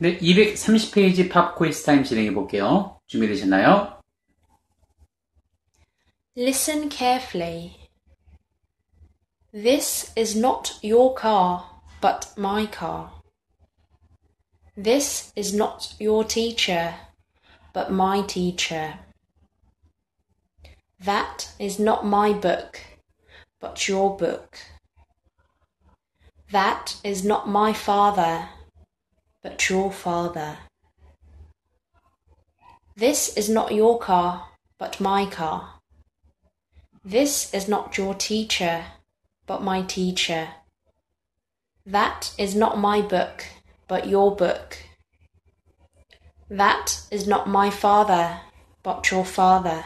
네, 230페이지 팝 quiz 타임 진행해 볼게요. 준비되셨나요? Listen carefully. This is not your car, but my car. This is not your teacher, but my teacher. That is not my book, but your book. That is not my father, but your father. This is not your car, but my car. This is not your teacher, but my teacher. That is not my book, but your book. That is not my father, but your father.